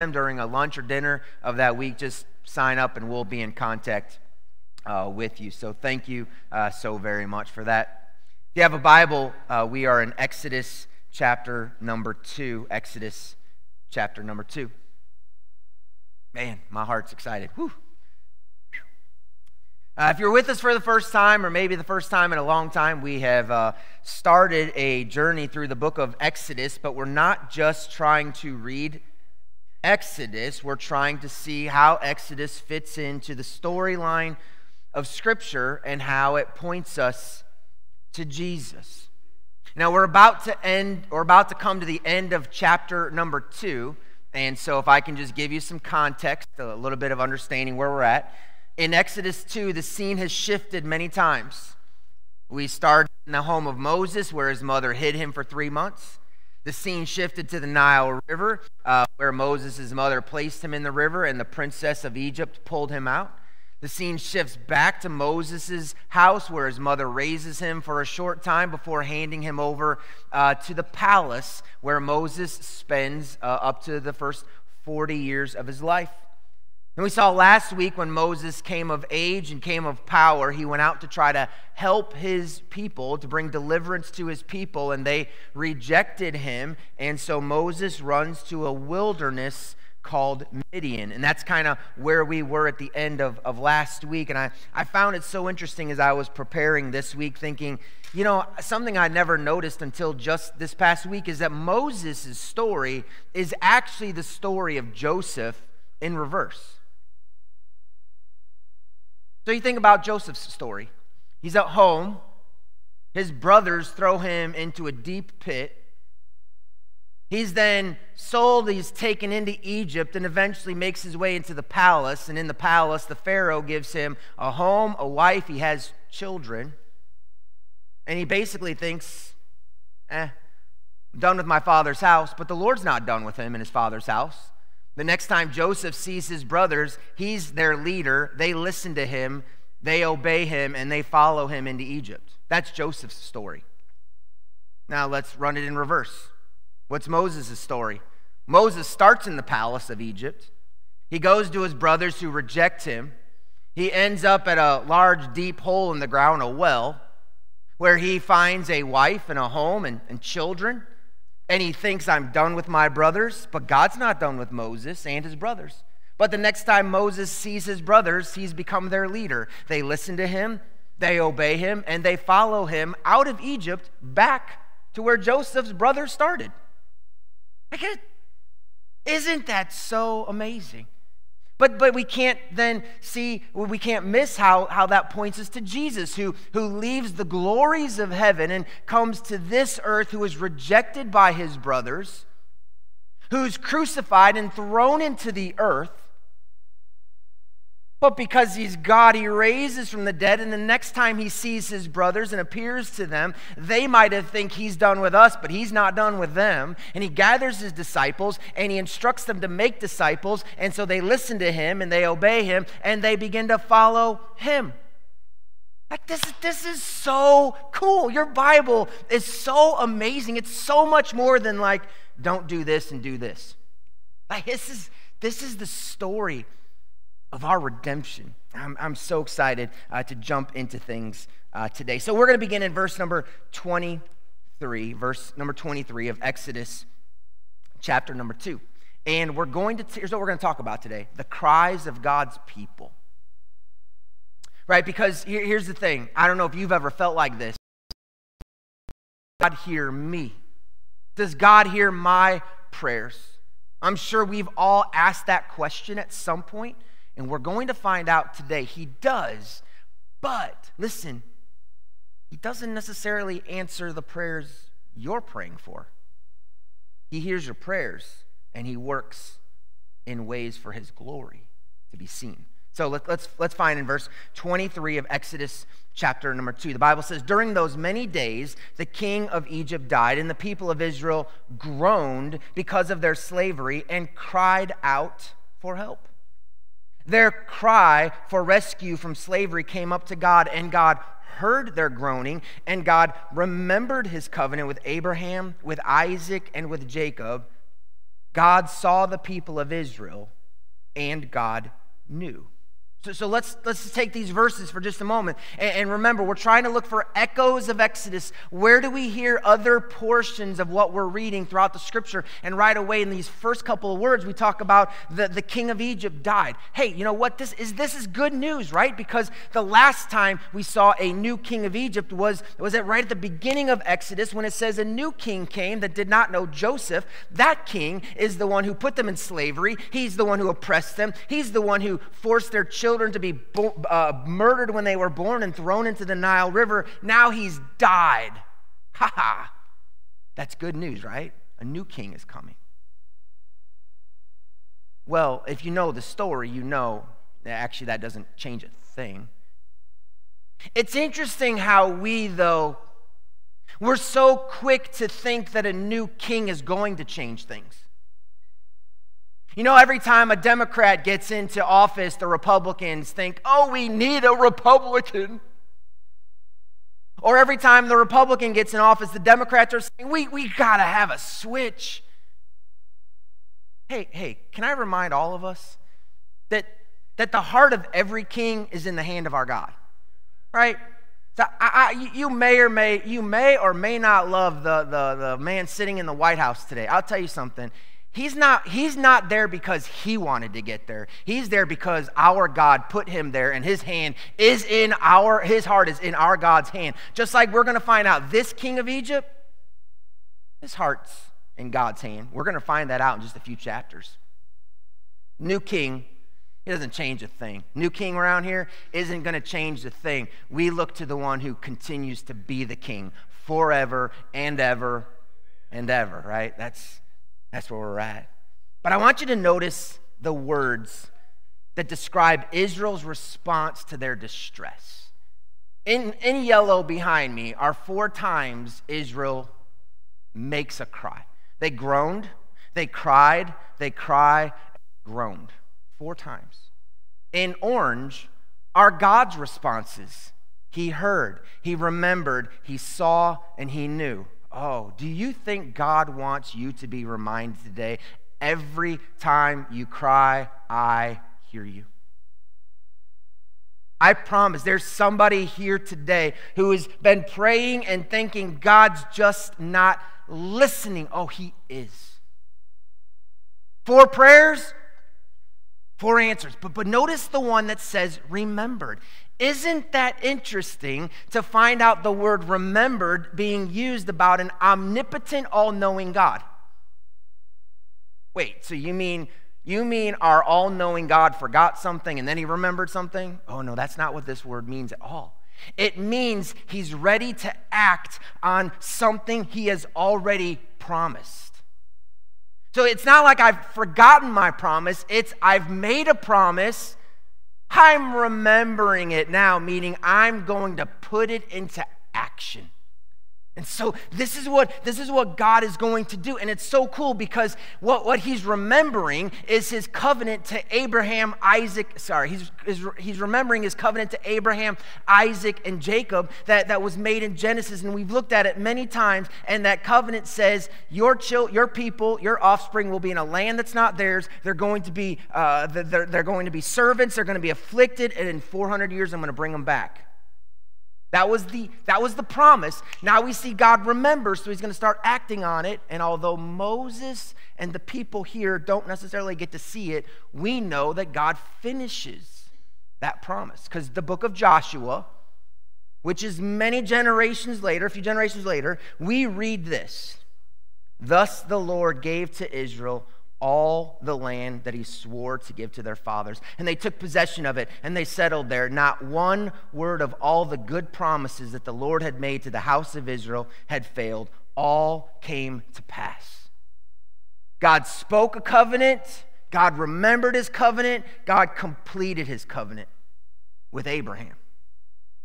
them during a lunch or dinner of that week, just sign up and we'll be in contact uh, with you. So thank you uh, so very much for that. If you have a Bible, uh, we are in Exodus chapter number two. Exodus chapter number two. Man, my heart's excited. Uh, if you're with us for the first time, or maybe the first time in a long time, we have uh, started a journey through the book of Exodus, but we're not just trying to read Exodus, we're trying to see how Exodus fits into the storyline of Scripture and how it points us to Jesus. Now, we're about to end, or about to come to the end of chapter number two. And so, if I can just give you some context, a little bit of understanding where we're at. In Exodus 2, the scene has shifted many times. We started in the home of Moses, where his mother hid him for three months. The scene shifted to the Nile River, uh, where Moses' mother placed him in the river and the princess of Egypt pulled him out. The scene shifts back to Moses' house, where his mother raises him for a short time before handing him over uh, to the palace, where Moses spends uh, up to the first 40 years of his life. And we saw last week when Moses came of age and came of power, he went out to try to help his people, to bring deliverance to his people, and they rejected him. And so Moses runs to a wilderness called Midian. And that's kind of where we were at the end of, of last week. And I, I found it so interesting as I was preparing this week, thinking, you know, something I never noticed until just this past week is that Moses' story is actually the story of Joseph in reverse. So you think about Joseph's story. He's at home. His brothers throw him into a deep pit. He's then sold, he's taken into Egypt, and eventually makes his way into the palace. And in the palace, the Pharaoh gives him a home, a wife, he has children. And he basically thinks, eh, I'm done with my father's house. But the Lord's not done with him in his father's house. The next time Joseph sees his brothers, he's their leader. They listen to him, they obey him, and they follow him into Egypt. That's Joseph's story. Now let's run it in reverse. What's Moses' story? Moses starts in the palace of Egypt. He goes to his brothers who reject him. He ends up at a large, deep hole in the ground, a well, where he finds a wife and a home and, and children and he thinks, I'm done with my brothers. But God's not done with Moses and his brothers. But the next time Moses sees his brothers, he's become their leader. They listen to him, they obey him, and they follow him out of Egypt back to where Joseph's brothers started. Isn't that so amazing? But, but we can't then see, we can't miss how, how that points us to Jesus, who, who leaves the glories of heaven and comes to this earth, who is rejected by his brothers, who's crucified and thrown into the earth but because he's God, he raises from the dead, and the next time he sees his brothers and appears to them, they might have think he's done with us, but he's not done with them. And he gathers his disciples and he instructs them to make disciples, and so they listen to him and they obey him and they begin to follow him. Like this, this is so cool. Your Bible is so amazing. It's so much more than like, don't do this and do this. Like this is this is the story of our redemption. I'm, I'm so excited uh, to jump into things uh, today. So we're going to begin in verse number 23, verse number 23 of Exodus chapter number 2. And we're going to, here's what we're going to talk about today the cries of God's people. Right? Because here, here's the thing I don't know if you've ever felt like this. God hear me? Does God hear my prayers? I'm sure we've all asked that question at some point. And we're going to find out today he does. But listen, he doesn't necessarily answer the prayers you're praying for. He hears your prayers and he works in ways for his glory to be seen. So let, us let's, let's find in verse 23 of Exodus chapter number 2. The Bible says, During those many days, the king of Egypt died, and the people of Israel groaned because of their slavery and cried out for help. Their cry for rescue from slavery came up to God, and God heard their groaning, and God remembered his covenant with Abraham, with Isaac, and with Jacob. God saw the people of Israel and God knew. So, so let's, let's take these verses for just a moment. And, and, remember, we're trying to look for echoes of Exodus. Where do we hear other portions of what we're reading throughout the scripture? And right away, in these first couple of words, we talk about the, the king of Egypt died. Hey, you know what? This is, this is good news, right? Because the last time we saw a new king of Egypt was, was at right at the beginning of Exodus when it says a new king came that did not know Joseph. That king is the one who put them in slavery, he's the one who oppressed them, he's the one who forced their children children to be bo- uh, murdered when they were born and thrown into the Nile River. Now he's died. Ha ha. That's good news, right? A new king is coming. Well, if you know the story, you know actually that doesn't change a thing. It's interesting how we, though, we're so quick to think that a new king is going to change things. You know, every time a Democrat gets into office, the Republicans think, oh, we need a Republican. Or every time the Republican gets in office, the Democrats are saying, we, we got to have a switch. Hey, hey, can I remind all of us that, that the heart of every king is in the hand of our God? Right? So I, I, you may or may you may or may not love the, the, the man sitting in the White House today. I'll tell you something. He's not, he's not there because he wanted to get there. He's there because our God put him there and his hand is in our, his heart is in our God's hand. Just like we're going to find out this king of Egypt, his heart's in God's hand. We're going to find that out in just a few chapters. New king, he doesn't change a thing. New king around here isn't going to change a thing. We look to the one who continues to be the king forever and ever and ever, right? That's that's where we're at. But I want you to notice the words that describe Israel's response to their distress. In, in yellow behind me are four times Israel makes a cry. They groaned, they cried, they cry, groaned. Four times. In orange are God's responses. He heard, he remembered, he saw, and he knew. Oh, do you think God wants you to be reminded today every time you cry, I hear you? I promise there's somebody here today who has been praying and thinking God's just not listening. Oh, He is. Four prayers, four answers. But, but notice the one that says remembered. Isn't that interesting to find out the word remembered being used about an omnipotent, all knowing God? Wait, so you mean you mean our all knowing God forgot something and then he remembered something? Oh, no, that's not what this word means at all. It means he's ready to act on something he has already promised. So it's not like I've forgotten my promise, it's I've made a promise I'm remembering it now, meaning I'm going to put it into action. And so this is what this is what God is going to do. And it's so cool because what, what he's remembering is his covenant to Abraham, Isaac. Sorry, he's, he's, remembering his covenant to Abraham, Isaac, and Jacob that, that was made in Genesis. And we've looked at it many times. And that covenant says, Your chil- your people, your offspring will be in a land that's not theirs. They're going to be uh, they're, they're going to be servants, they're going to be afflicted, and in 400 years I'm going to bring them back. That was the that was the promise. Now we see God remembers, so he's going to start acting on it. And although Moses and the people here don't necessarily get to see it, we know that God finishes that promise. Because the book of Joshua, which is many generations later, a few generations later, we read this. Thus the Lord gave to Israel all the land that he swore to give to their fathers. And they took possession of it and they settled there. Not one word of all the good promises that the Lord had made to the house of Israel had failed. All came to pass. God spoke a covenant, God remembered his covenant, God completed his covenant with Abraham.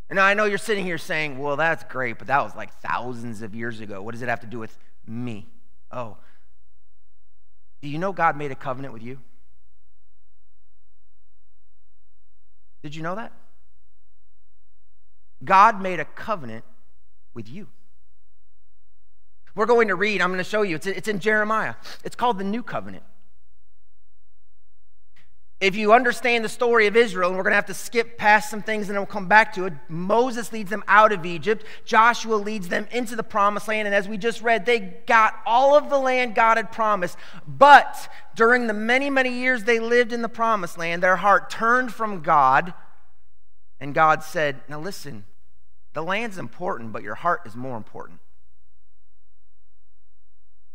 And I know you're sitting here saying, well, that's great, but that was like thousands of years ago. What does it have to do with me? Oh, do you know God made a covenant with you? Did you know that? God made a covenant with you. We're going to read, I'm going to show you. It's, it's in Jeremiah. It's called the New Covenant. If you understand the story of Israel, and we're going to have to skip past some things and then we'll come back to it, Moses leads them out of Egypt. Joshua leads them into the promised land. And as we just read, they got all of the land God had promised. But during the many, many years they lived in the promised land, their heart turned from God. And God said, Now listen, the land's important, but your heart is more important.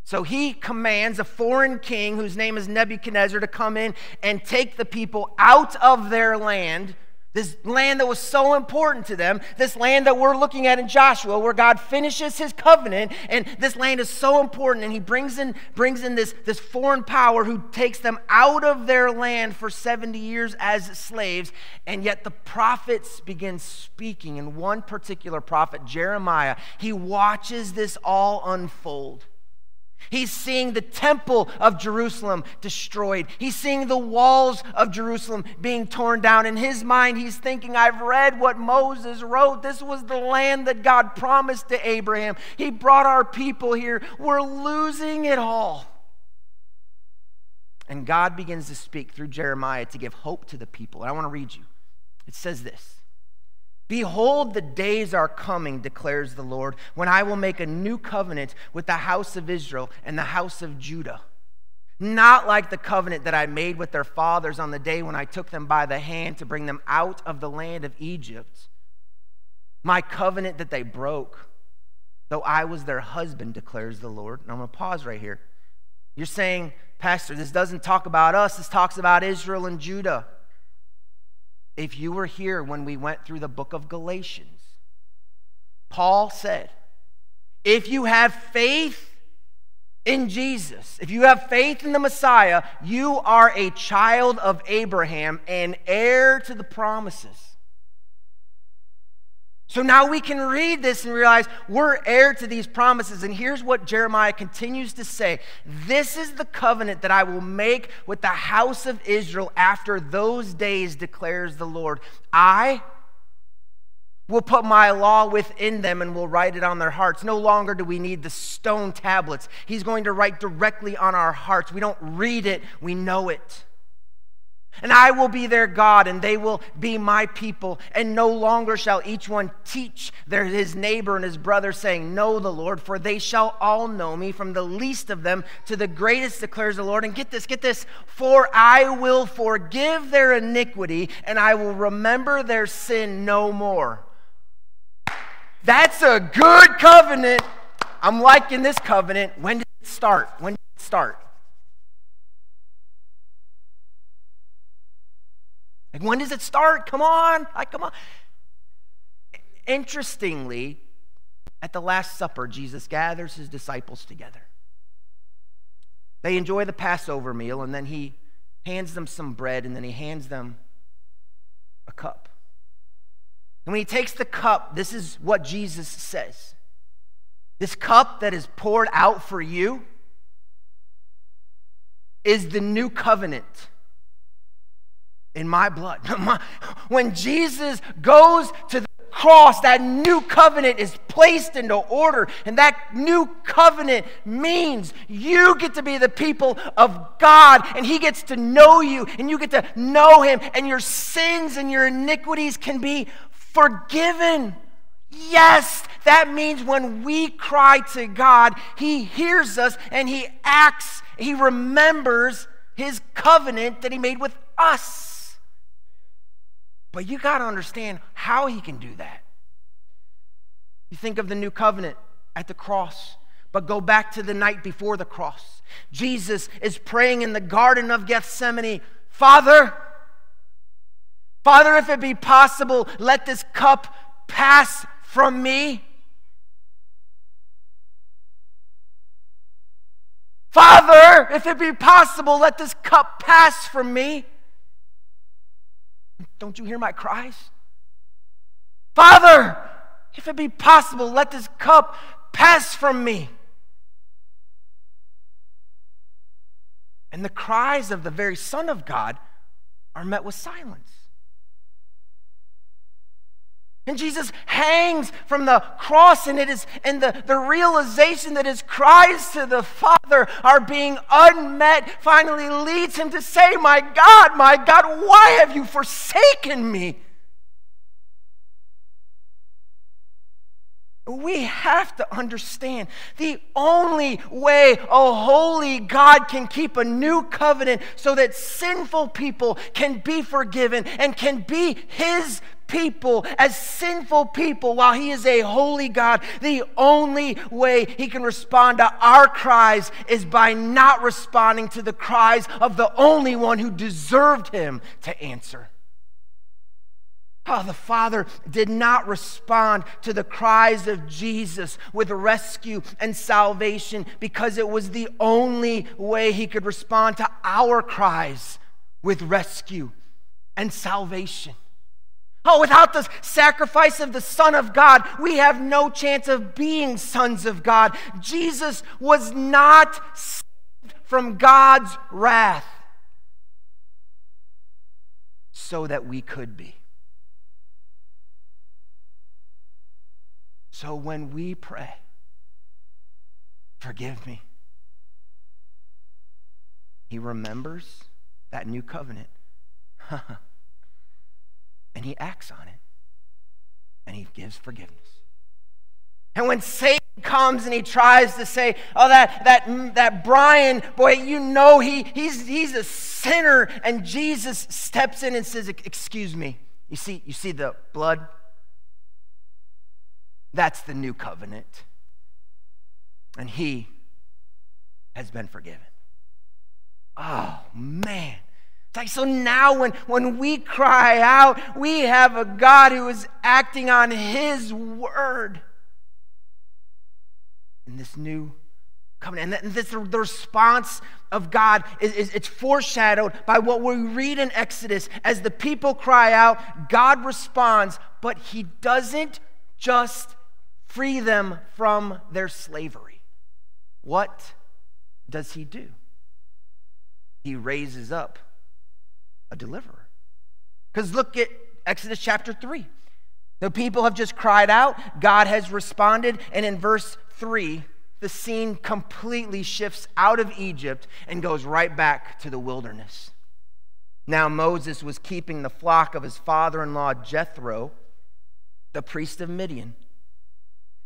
So he commands a foreign king whose name is Nebuchadnezzar to come in and take the people out of their land, this land that was so important to them, this land that we're looking at in Joshua, where God finishes his covenant, and this land is so important, and he brings in, brings in this, this foreign power who takes them out of their land for 70 years as slaves, and yet the prophets begin speaking, and one particular prophet, Jeremiah, he watches this all unfold. He's seeing the temple of Jerusalem destroyed. He's seeing the walls of Jerusalem being torn down. In his mind, he's thinking, I've read what Moses wrote. This was the land that God promised to Abraham. He brought our people here. We're losing it all. And God begins to speak through Jeremiah to give hope to the people. And I want to read you. It says this Behold, the days are coming, declares the Lord, when I will make a new covenant with the house of Israel and the house of Judah. Not like the covenant that I made with their fathers on the day when I took them by the hand to bring them out of the land of Egypt. My covenant that they broke, though I was their husband, declares the Lord. And I'm going to pause right here. You're saying, Pastor, this doesn't talk about us, this talks about Israel and Judah if you were here when we went through the book of Galatians, Paul said, if you have faith in Jesus, if you have faith in the Messiah, you are a child of Abraham and heir to the promises. So now we can read this and realize we're heir to these promises. And here's what Jeremiah continues to say This is the covenant that I will make with the house of Israel after those days, declares the Lord. I will put my law within them and will write it on their hearts. No longer do we need the stone tablets. He's going to write directly on our hearts. We don't read it, we know it. And I will be their God, and they will be my people. And no longer shall each one teach their, his neighbor and his brother, saying, Know the Lord, for they shall all know me, from the least of them to the greatest, declares the Lord. And get this, get this, for I will forgive their iniquity, and I will remember their sin no more. That's a good covenant. I'm liking this covenant. When did it start? When did it start? Like, when does it start? Come on. Like, come on. Interestingly, at the Last Supper, Jesus gathers his disciples together. They enjoy the Passover meal, and then he hands them some bread, and then he hands them a cup. And when he takes the cup, this is what Jesus says This cup that is poured out for you is the new covenant in my blood. when Jesus goes to the cross, that new covenant is placed into order. And that new covenant means you get to be the people of God, and He gets to know you, and you get to know Him, and your sins and your iniquities can be forgiven. Yes, that means when we cry to God, He hears us and He acts, He remembers His covenant that He made with us. But you got to understand how he can do that. You think of the new covenant at the cross, but go back to the night before the cross. Jesus is praying in the Garden of Gethsemane Father, Father, if it be possible, let this cup pass from me. Father, if it be possible, let this cup pass from me. Don't you hear my cries? Father, if it be possible, let this cup pass from me. And the cries of the very Son of God are met with silence. And Jesus hangs from the cross, and it is and the, the realization that his cries to the Father are being unmet finally leads him to say, My God, my God, why have you forsaken me? We have to understand the only way a holy God can keep a new covenant so that sinful people can be forgiven and can be His people as sinful people while He is a holy God. The only way He can respond to our cries is by not responding to the cries of the only one who deserved Him to answer. Oh, the Father did not respond to the cries of Jesus with rescue and salvation because it was the only way he could respond to our cries with rescue and salvation. Oh, without the sacrifice of the Son of God, we have no chance of being sons of God. Jesus was not saved from God's wrath so that we could be. So when we pray, forgive me, he remembers that new covenant. and he acts on it. And he gives forgiveness. And when Satan comes and he tries to say, Oh, that, that, that Brian, boy, you know he, he's, he's a sinner. And Jesus steps in and says, Excuse me. You see, you see the blood that's the new covenant. And he has been forgiven. Oh, man. Like, so now when, when we cry out, we have a God who is acting on his word. In this new covenant. And this, the response of God is, is, it's foreshadowed by what we read in Exodus. As the people cry out, God responds, but he doesn't just free them from their slavery. What does he do? He raises up a deliverer. Because look at Exodus chapter 3. The people have just cried out, God has responded, and in verse 3, the scene completely shifts out of Egypt and goes right back to the wilderness. Now, Moses was keeping the flock of his father in law Jethro, the priest of Midian.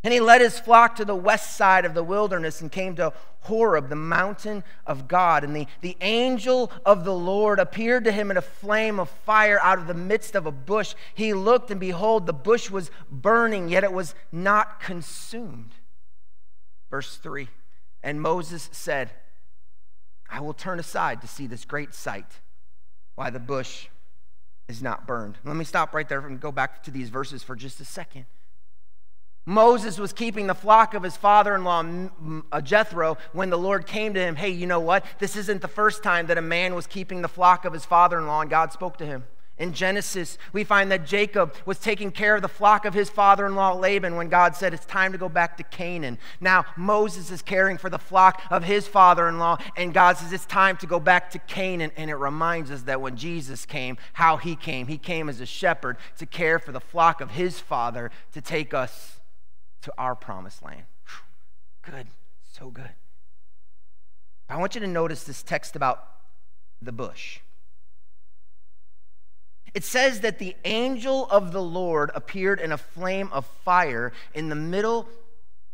And he led his flock to the west side of the wilderness and came to Horeb, the mountain of God. And the, the angel of the Lord appeared to him in a flame of fire out of the midst of a bush. He looked, and behold, the bush was burning, yet it was not consumed. Verse 3 And Moses said, I will turn aside to see this great sight, why the bush is not burned. Let me stop right there and go back to these verses for just a second. Moses was keeping the flock of his father in law, uh, Jethro, when the Lord came to him. Hey, you know what? This isn't the first time that a man was keeping the flock of his father in law and God spoke to him. In Genesis, we find that Jacob was taking care of the flock of his father in law Laban when God said it's time to go back to Canaan. Now, Moses is caring for the flock of his father in law, and God says it's time to go back to Canaan. And it reminds us that when Jesus came, how he came. He came as a shepherd to care for the flock of his father to take us to our promised land. Good, so good. I want you to notice this text about the bush. It says that the angel of the Lord appeared in a flame of fire in the middle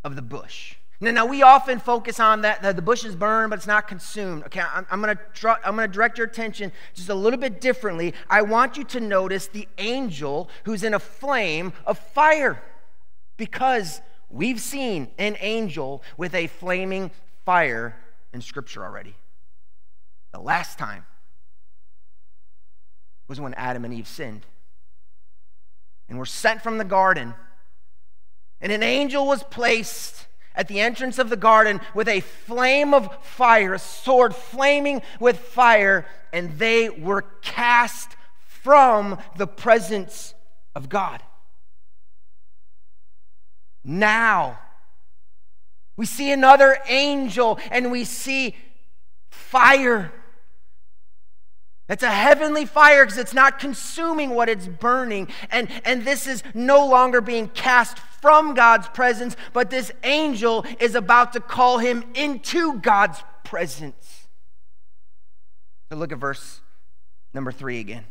of the bush. Now, now we often focus on that, that the bush is burned, but it's not consumed. Okay, I'm, I'm going to direct your attention just a little bit differently. I want you to notice the angel who's in a flame of fire because we've seen an angel with a flaming fire in Scripture already. The last time was when Adam and Eve sinned and were sent from the garden. And an angel was placed at the entrance of the garden with a flame of fire, a sword flaming with fire, and they were cast from the presence of God now. We see another angel and we see fire. It's a heavenly fire because it's not consuming what it's burning. And, and this is no longer being cast from God's presence, but this angel is about to call him into God's presence. So look at verse number three again.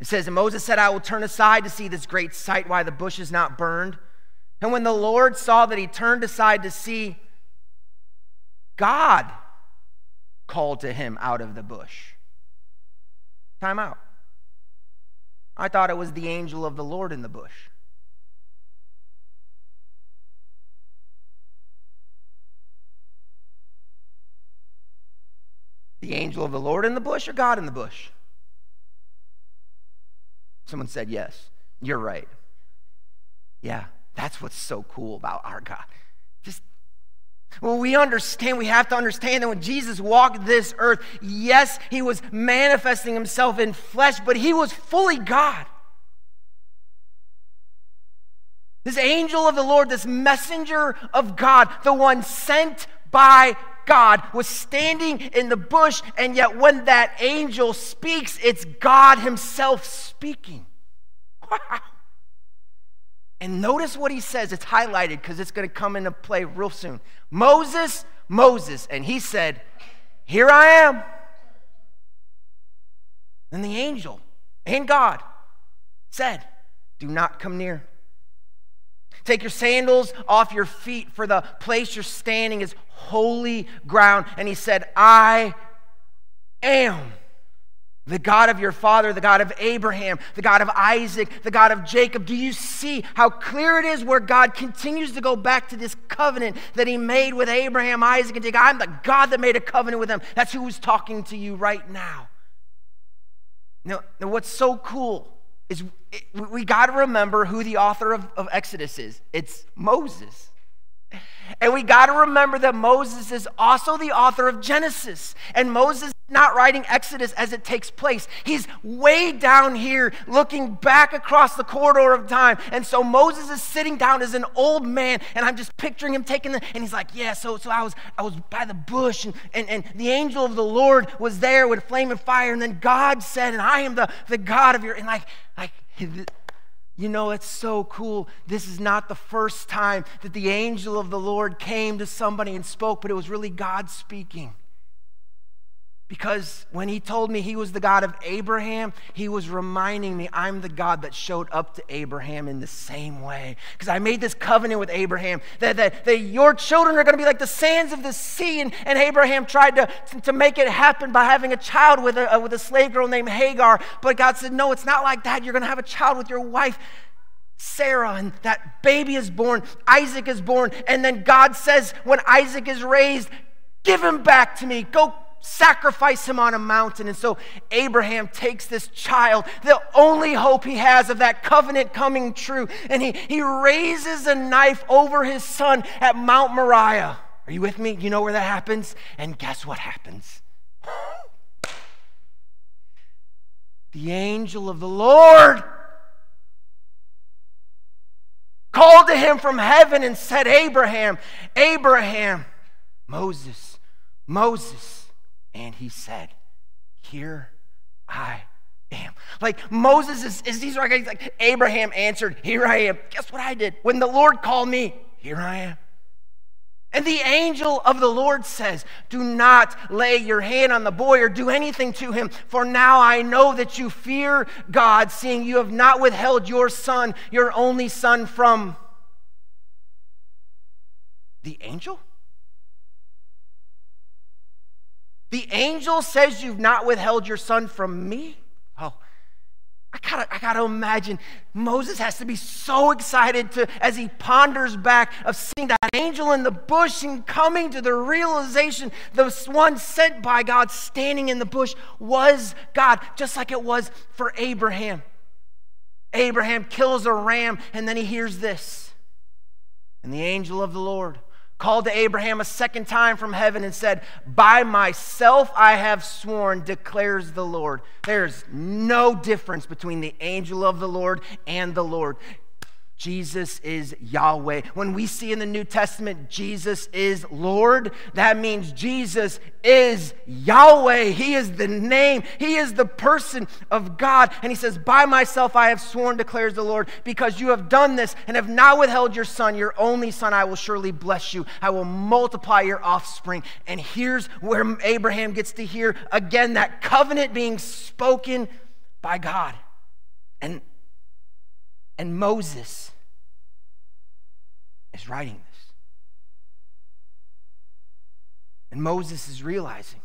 It says, And Moses said, I will turn aside to see this great sight, why the bush is not burned. And when the Lord saw that he turned aside to see, God called to him out of the bush. Time out. I thought it was the angel of the Lord in the bush. The angel of the Lord in the bush or God in the bush? Someone said yes. You're right. Yeah, that's what's so cool about our God. Just well, we understand, we have to understand that when Jesus walked this earth, yes, he was manifesting himself in flesh, but he was fully God. This angel of the Lord, this messenger of God, the one sent by God, was standing in the bush, and yet when that angel speaks, it's God Himself speaking. Wow. And notice what he says. It's highlighted because it's going to come into play real soon. Moses, Moses. And he said, Here I am. Then the angel and God said, Do not come near. Take your sandals off your feet, for the place you're standing is holy ground. And he said, I am the God of your father, the God of Abraham, the God of Isaac, the God of Jacob. Do you see how clear it is where God continues to go back to this covenant that he made with Abraham, Isaac, and Jacob? I'm the God that made a covenant with them. That's who's talking to you right now. Now, now what's so cool is we got to remember who the author of, of Exodus is. It's Moses. And we got to remember that Moses is also the author of Genesis. And Moses is not writing Exodus as it takes place. He's way down here looking back across the corridor of time. And so Moses is sitting down as an old man, and I'm just picturing him taking the and he's like, Yeah, so so I was I was by the bush, and, and, and the angel of the Lord was there with flame and fire, and then God said, and I am the, the God of your and like like you know, it's so cool. This is not the first time that the angel of the Lord came to somebody and spoke, but it was really God speaking. Because when he told me he was the God of Abraham, he was reminding me I'm the God that showed up to Abraham in the same way. Because I made this covenant with Abraham that, that, that your children are going to be like the sands of the sea. And, and Abraham tried to, to make it happen by having a child with a, uh, with a slave girl named Hagar. But God said, No, it's not like that. You're going to have a child with your wife. Sarah, and that baby is born, Isaac is born, and then God says, when Isaac is raised, give him back to me. Go sacrifice him on a mountain. And so Abraham takes this child, the only hope he has of that covenant coming true, and he, he raises a knife over his son at Mount Moriah. Are you with me? You know where that happens? And guess what happens? The angel of the Lord called to him from heaven and said, Abraham, Abraham, Moses, Moses. And he said, Here I am. Like Moses is, is these are like Abraham answered, Here I am. Guess what I did? When the Lord called me, here I am. And the angel of the Lord says, Do not lay your hand on the boy or do anything to him, for now I know that you fear God, seeing you have not withheld your son, your only son, from the angel? The angel says you've not withheld your son from me? Oh, I gotta, I gotta imagine Moses has to be so excited to, as he ponders back of seeing that angel in the bush and coming to the realization the one sent by God standing in the bush was God, just like it was for Abraham. Abraham kills a ram and then he hears this. And the angel of the Lord called to Abraham a second time from heaven and said, By myself I have sworn, declares the Lord. There's no difference between the angel of the Lord and the Lord. Jesus is Yahweh. When we see in the New Testament, Jesus is Lord, that means Jesus is Yahweh. He is the name, He is the person of God. And He says, By myself I have sworn, declares the Lord, because you have done this and have not withheld your son, your only son, I will surely bless you. I will multiply your offspring. And here's where Abraham gets to hear again that covenant being spoken by God. And and Moses is writing this. And Moses is realizing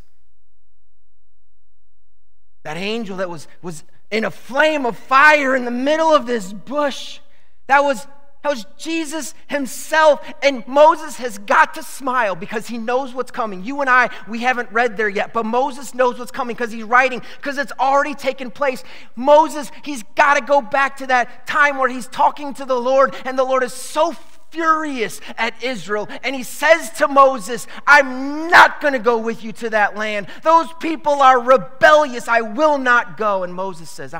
that angel that was, was in a flame of fire in the middle of this bush, that was was Jesus himself. And Moses has got to smile because he knows what's coming. You and I, we haven't read there yet, but Moses knows what's coming because he's writing, because it's already taken place. Moses, he's got to go back to that time where he's talking to the Lord, and the Lord is so furious at Israel. And he says to Moses, I'm not going to go with you to that land. Those people are rebellious. I will not go. And Moses says,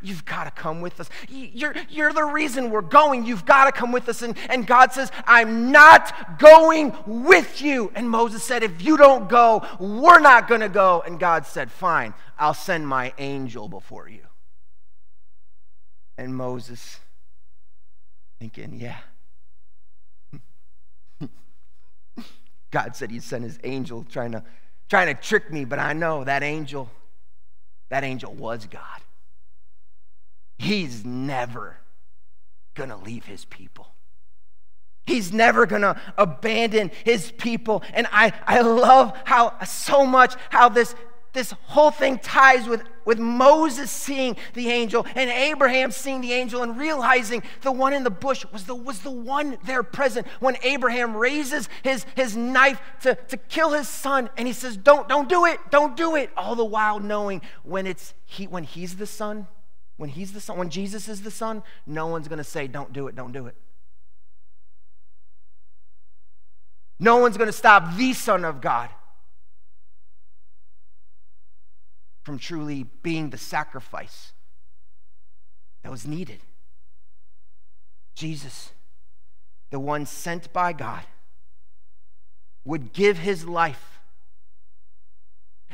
You've got to come with us. You're, you're the reason we're going. You've got to come with us. And, and God says, I'm not going with you. And Moses said, If you don't go, we're not going to go. And God said, Fine, I'll send my angel before you. And Moses, thinking, Yeah God said he'd send his angel trying to, trying to trick me, but I know that angel, that angel was God. He's never to leave his people. He's never to abandon his people. And I, I love how so much how this, this whole thing ties with, with Moses seeing the angel and Abraham seeing the angel and realizing the one in the bush was the, was the one there present when Abraham raises his, his knife to, to kill his son and he says, Don't, don't do it, don't do it. All the while knowing when, it's he, when he's the son, when he's the son, when Jesus is the son, no one's to say, Don't do it, don't do it. No one's to stop the Son of God from truly being the sacrifice that was needed. Jesus, the one sent by God, would give his life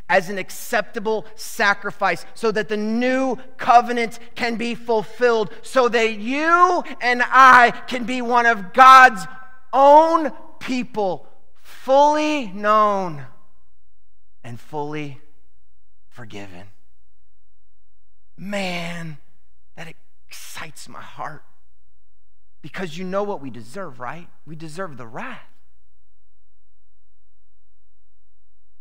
as an acceptable sacrifice so that the new covenant can be fulfilled, so that you and I can be one of God's own people, fully known and fully forgiven. Man, that excites my heart. Because you know what we deserve, right? We deserve the wrath.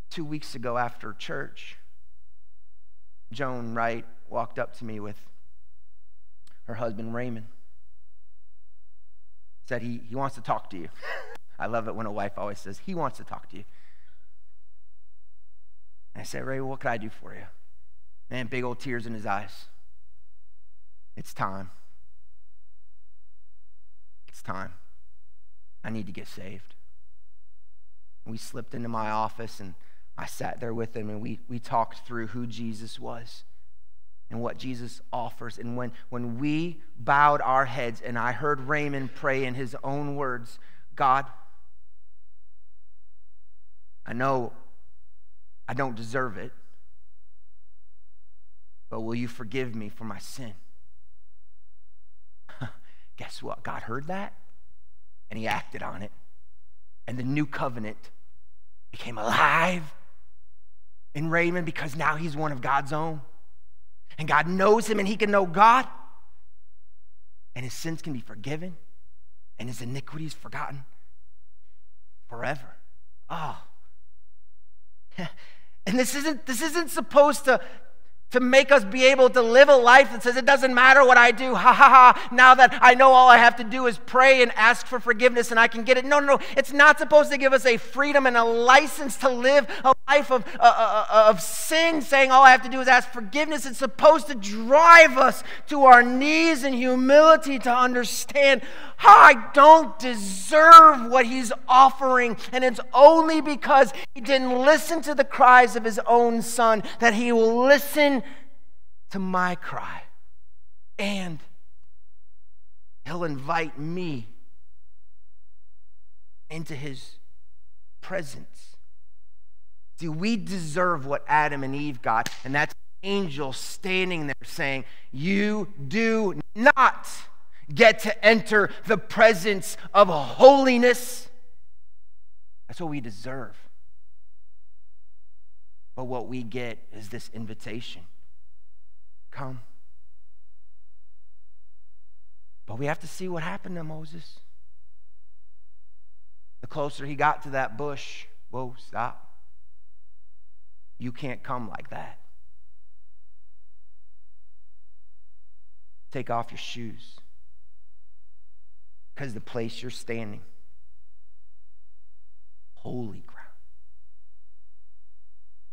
Two weeks ago after church, Joan Wright walked up to me with her husband Raymond. Said he, he wants to talk to you. I love it when a wife always says, he wants to talk to you. I said, Ray, what can I do for you? Man, big old tears in his eyes. It's time. It's time. I need to get saved. We slipped into my office and I sat there with him and we, we talked through who Jesus was and what Jesus offers. And when, when we bowed our heads and I heard Raymond pray in his own words, God, I know I don't deserve it. But will you forgive me for my sin? Guess what? God heard that and he acted on it. And the new covenant became alive in Raymond because now he's one of God's own. And God knows him and he can know God. And his sins can be forgiven and his iniquities forgotten forever. Oh. And this isn't, this isn't supposed to, to make us be able to live a life that says it doesn't matter what I do. Ha ha ha. Now that I know all I have to do is pray and ask for forgiveness and I can get it. No, no, no. It's not supposed to give us a freedom and a license to live a life of, uh, uh, uh, of sin, saying all I have to do is ask forgiveness. It's supposed to drive us to our knees in humility to understand how I don't deserve what He's offering. And it's only because He didn't listen to the cries of His own Son that He will listen to my cry and He'll invite me into his presence. See, we deserve what Adam and Eve got, and that's angel standing there saying, You do not get to enter the presence of holiness. That's what we deserve. But what we get is this invitation come. But we have to see what happened to Moses. The closer he got to that bush, whoa, stop. You can't come like that. Take off your shoes. Because the place you're standing, holy ground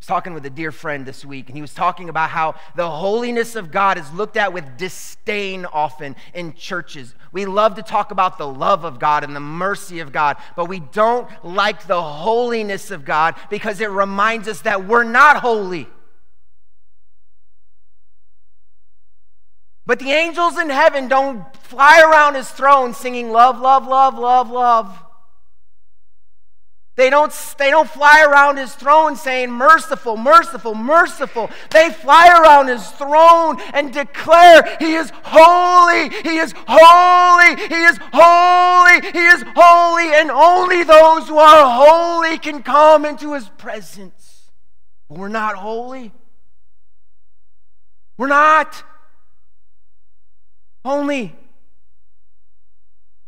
was talking with a dear friend this week, and he was talking about how the holiness of God is looked at with disdain often in churches. We love to talk about the love of God and the mercy of God, but we don't like the holiness of God because it reminds us that we're not holy. But the angels in heaven don't fly around his throne singing love, love, love, love, love. They don't, they don't fly around his throne saying, Merciful, merciful, merciful. They fly around his throne and declare, He is holy, He is holy, He is holy, He is holy, and only those who are holy can come into His presence. But we're not holy. We're not. Only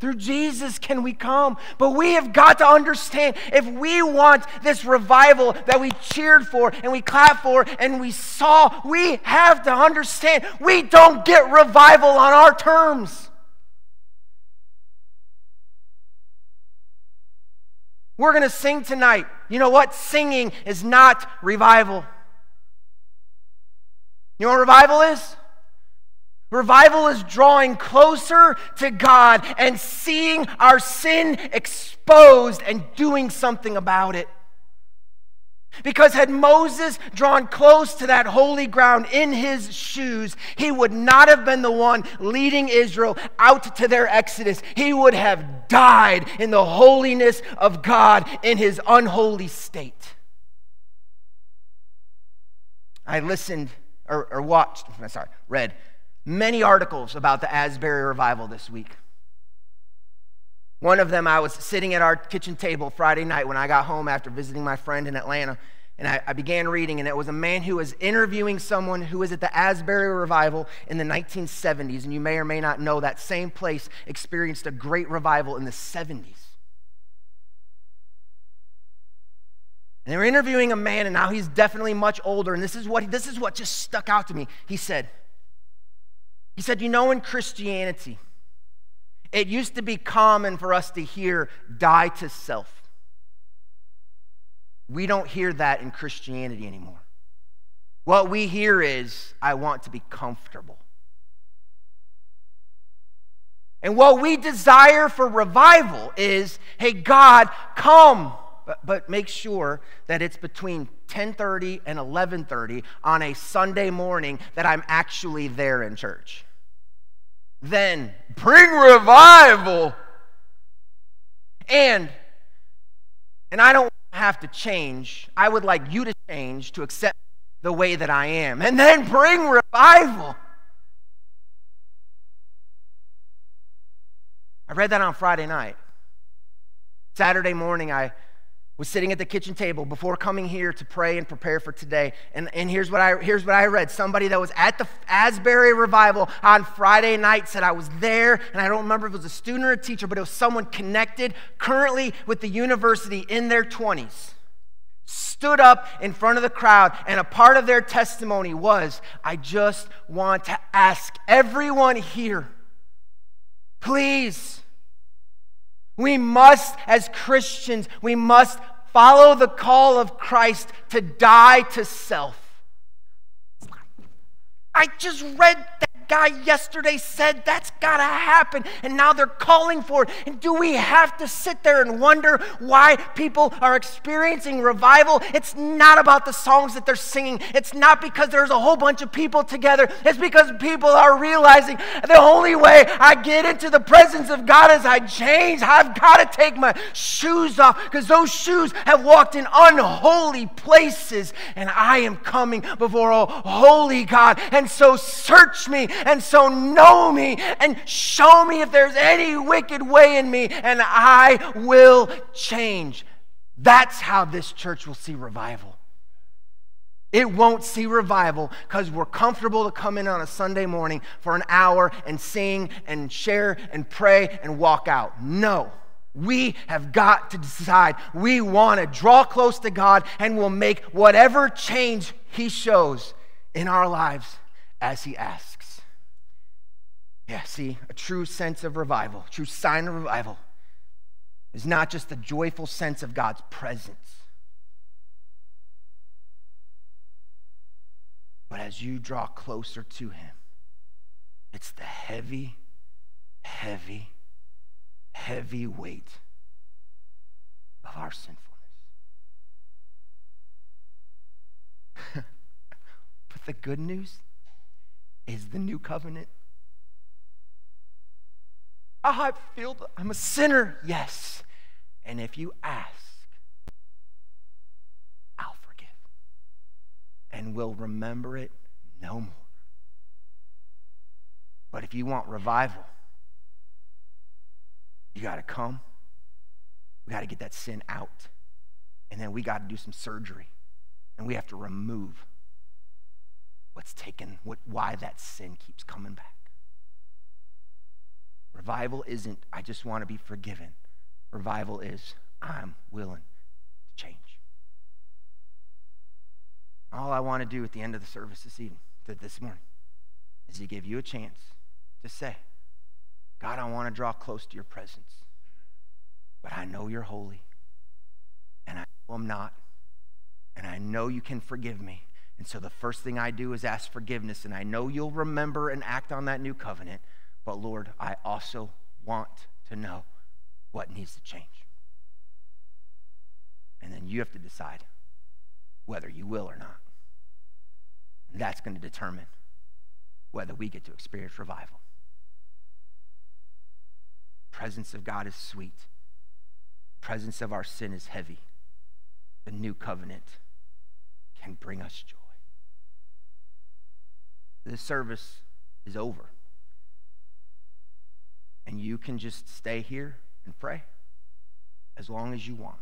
through Jesus can we come. But we have got to understand if we want this revival that we cheered for and we clapped for and we saw, we have to understand we don't get revival on our terms. We're going to sing tonight. You know what? Singing is not revival. You know what revival is? Revival is drawing closer to God and seeing our sin exposed and doing something about it. Because had Moses drawn close to that holy ground in his shoes, he would not have been the one leading Israel out to their exodus. He would have died in the holiness of God in his unholy state. I listened or, or watched, sorry, read many articles about the Asbury revival this week. One of them, I was sitting at our kitchen table Friday night when I got home after visiting my friend in Atlanta, and I, I, began reading, and it was a man who was interviewing someone who was at the Asbury revival in the 1970s. And you may or may not know that same place experienced a great revival in the 70s. And they were interviewing a man, and now he's definitely much older. And this is what, this is what just stuck out to me. He said, he said, You know, in Christianity, it used to be common for us to hear die to self. We don't hear that in Christianity anymore. What we hear is, I want to be comfortable. And what we desire for revival is, hey, God, come. But, but make sure that it's between 10:30 and 11:30 on a Sunday morning that I'm actually there in church. Then bring revival. And and I don't have to change. I would like you to change to accept the way that I am. And then bring revival. I read that on Friday night. Saturday morning, I was sitting at the kitchen table before coming here to pray and prepare for today. And, and here's, what I, here's what I read. Somebody that was at the Asbury revival on Friday night said, I was there, and I don't remember if it was a student or a teacher, but it was someone connected currently with the university in their 20s. Stood up in front of the crowd, and a part of their testimony was, I just want to ask everyone here, please we must, as Christians, we must follow the call of Christ to die to self. I just read that guy yesterday said that's got to happen, and now they're calling for it. And do we have to sit there and wonder why people are experiencing revival? It's not about the songs that they're singing, it's not because there's a whole bunch of people together. It's because people are realizing the only way I get into the presence of God is I change. I've got to take my shoes off because those shoes have walked in unholy places, and I am coming before a holy God. And so search me, and so know me, and show me if there's any wicked way in me, and I will change. That's how this church will see revival. It won't see revival because we're comfortable to come in on a Sunday morning for an hour and sing and share and pray and walk out. No. We have got to decide we want to draw close to God and we'll make whatever change He shows in our lives as He asks. Yeah, see, a true sense of revival, true sign of revival is not just the joyful sense of God's presence, but as you draw closer to Him, it's the heavy, heavy heavy weight of our sinfulness. but the good news is the new covenant. I feel that I'm a sinner, yes. And if you ask, I'll forgive. And will remember it no more. But if you want revival, you got to come. We got to get that sin out. And then we got to do some surgery. And we have to remove what's taken, what, why that sin keeps coming back. Revival isn't, I just want to be forgiven. Revival is, I'm willing to change. All I want to do at the end of the service this evening, this morning, is to give you a chance to say, God, I want to draw close to your presence. But I know you're holy. And I know I'm not. And I know you can forgive me. And so the first thing I do is ask forgiveness. And I know you'll remember and act on that new covenant. But Lord, I also want to know what needs to change. And then you have to decide whether you will or not. And that's going to determine whether we get to experience revival presence of God is sweet. Presence of our sin is heavy. The new covenant can bring us joy. This service is over. And you can just stay here and pray as long as you want.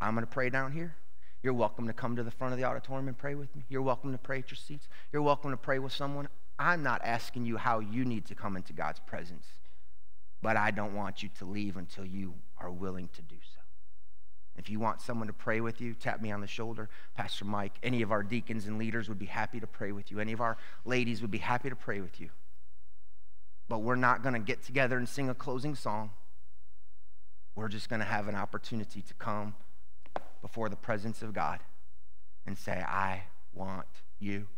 I'm going to pray down here. You're welcome to come to the front of the auditorium and pray with me. You're welcome to pray at your seats. You're welcome to pray with someone. I'm not asking you how you need to come into God's presence but I don't want you to leave until you are willing to do so. If you want someone to pray with you, tap me on the shoulder. Pastor Mike, any of our deacons and leaders would be happy to pray with you. Any of our ladies would be happy to pray with you. But we're not going to get together and sing a closing song. We're just going to have an opportunity to come before the presence of God and say, I want you